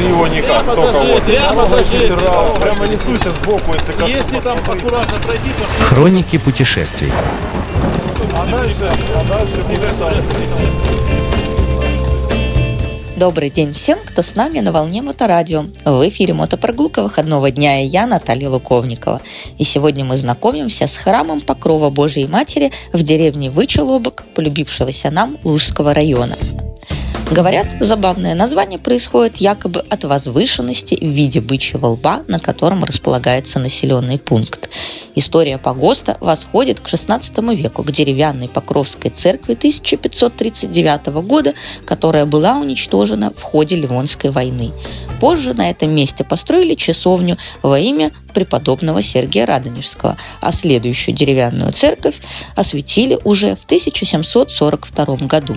его никак, Прямо только вот. прямо прямо несусь сбоку, если коснусь. Если там аккуратно пройти, то Хроники путешествий. А дальше, а дальше. Добрый день всем, кто с нами на волне Моторадио. В эфире мотопрогулка выходного дня и я, Наталья Луковникова. И сегодня мы знакомимся с храмом Покрова Божией Матери в деревне Вычелобок, полюбившегося нам Лужского района. Говорят, забавное название происходит якобы от возвышенности в виде бычьего лба, на котором располагается населенный пункт. История погоста восходит к XVI веку, к деревянной Покровской церкви 1539 года, которая была уничтожена в ходе Ливонской войны. Позже на этом месте построили часовню во имя преподобного Сергия Радонежского, а следующую деревянную церковь осветили уже в 1742 году.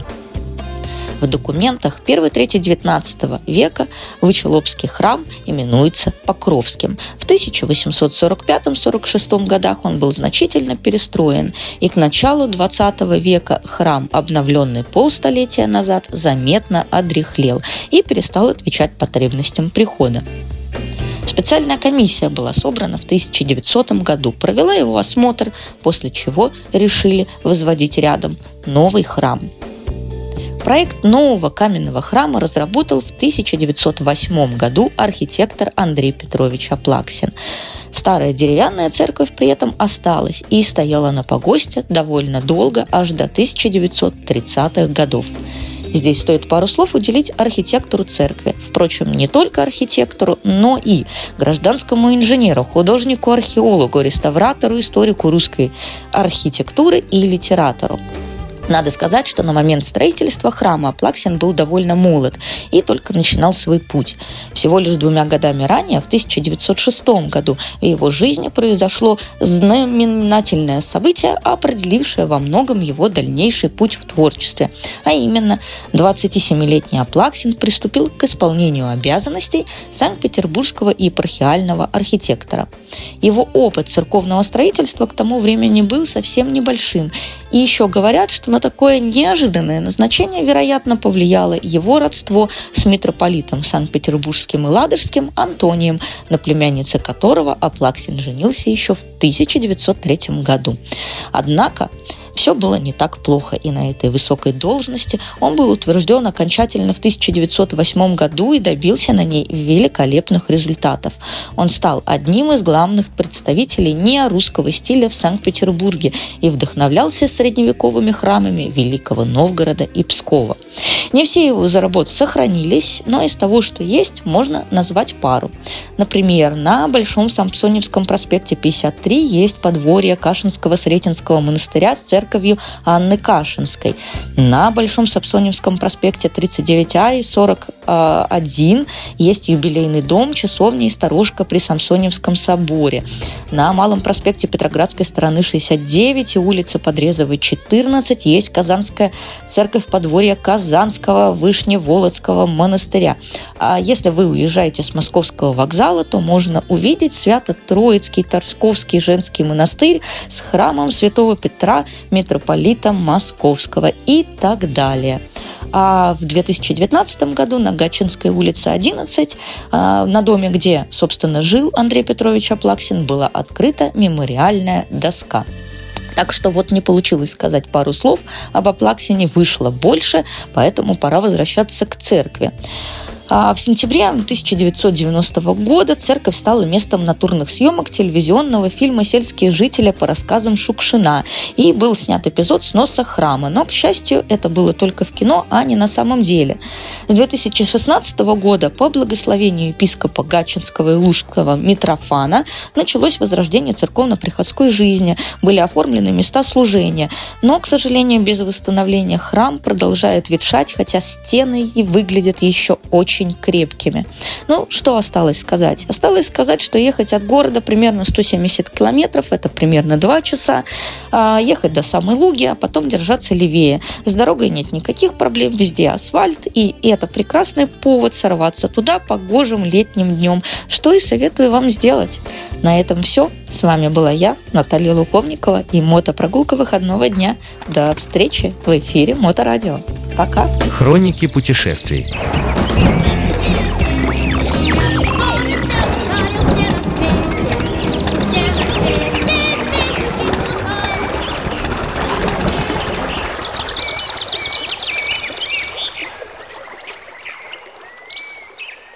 В документах 1-3 19 века Вычелобский храм именуется Покровским. В 1845-46 годах он был значительно перестроен, и к началу 20 века храм, обновленный полстолетия назад, заметно одряхлел и перестал отвечать потребностям прихода. Специальная комиссия была собрана в 1900 году, провела его осмотр, после чего решили возводить рядом новый храм – Проект нового каменного храма разработал в 1908 году архитектор Андрей Петрович Аплаксин. Старая деревянная церковь при этом осталась и стояла на погосте довольно долго, аж до 1930-х годов. Здесь стоит пару слов уделить архитектору церкви. Впрочем, не только архитектору, но и гражданскому инженеру, художнику, археологу, реставратору, историку русской архитектуры и литератору. Надо сказать, что на момент строительства храма Аплаксин был довольно молод и только начинал свой путь. Всего лишь двумя годами ранее, в 1906 году, в его жизни произошло знаменательное событие, определившее во многом его дальнейший путь в творчестве. А именно, 27-летний Аплаксин приступил к исполнению обязанностей Санкт-Петербургского епархиального архитектора. Его опыт церковного строительства к тому времени был совсем небольшим. И еще говорят, что на такое неожиданное назначение, вероятно, повлияло его родство с митрополитом Санкт-Петербургским и Ладожским Антонием, на племяннице которого Аплаксин женился еще в 1903 году. Однако все было не так плохо, и на этой высокой должности он был утвержден окончательно в 1908 году и добился на ней великолепных результатов. Он стал одним из главных представителей неорусского стиля в Санкт-Петербурге и вдохновлялся средневековыми храмами Великого Новгорода и Пскова. Не все его заработы сохранились, но из того, что есть, можно назвать пару. Например, на Большом Самсоневском проспекте 53 есть подворье Кашинского Сретенского монастыря с церковью церковью Анны Кашинской. На Большом Сапсоневском проспекте 39А и 41 есть юбилейный дом, часовня и сторожка при Самсоневском соборе. На Малом проспекте Петроградской стороны 69 и улице Подрезовой 14 есть Казанская церковь подворья Казанского Вышневолодского монастыря. А если вы уезжаете с Московского вокзала, то можно увидеть Свято-Троицкий Торсковский женский монастырь с храмом Святого Петра митрополита Московского и так далее. А в 2019 году на Гатчинской улице 11, а, на доме, где, собственно, жил Андрей Петрович Аплаксин, была открыта мемориальная доска. Так что вот не получилось сказать пару слов об Аплаксине, вышло больше, поэтому пора возвращаться к церкви. А в сентябре 1990 года церковь стала местом натурных съемок телевизионного фильма «Сельские жители» по рассказам Шукшина. И был снят эпизод сноса храма. Но, к счастью, это было только в кино, а не на самом деле. С 2016 года по благословению епископа Гатчинского и Лужского Митрофана началось возрождение церковно-приходской жизни. Были оформлены места служения. Но, к сожалению, без восстановления храм продолжает ветшать, хотя стены и выглядят еще очень крепкими. Ну, что осталось сказать? Осталось сказать, что ехать от города примерно 170 километров, это примерно 2 часа, а ехать до самой Луги, а потом держаться левее. С дорогой нет никаких проблем, везде асфальт, и это прекрасный повод сорваться туда погожим летним днем, что и советую вам сделать. На этом все. С вами была я, Наталья Луковникова и мотопрогулка выходного дня. До встречи в эфире Моторадио. Пока. Хроники путешествий.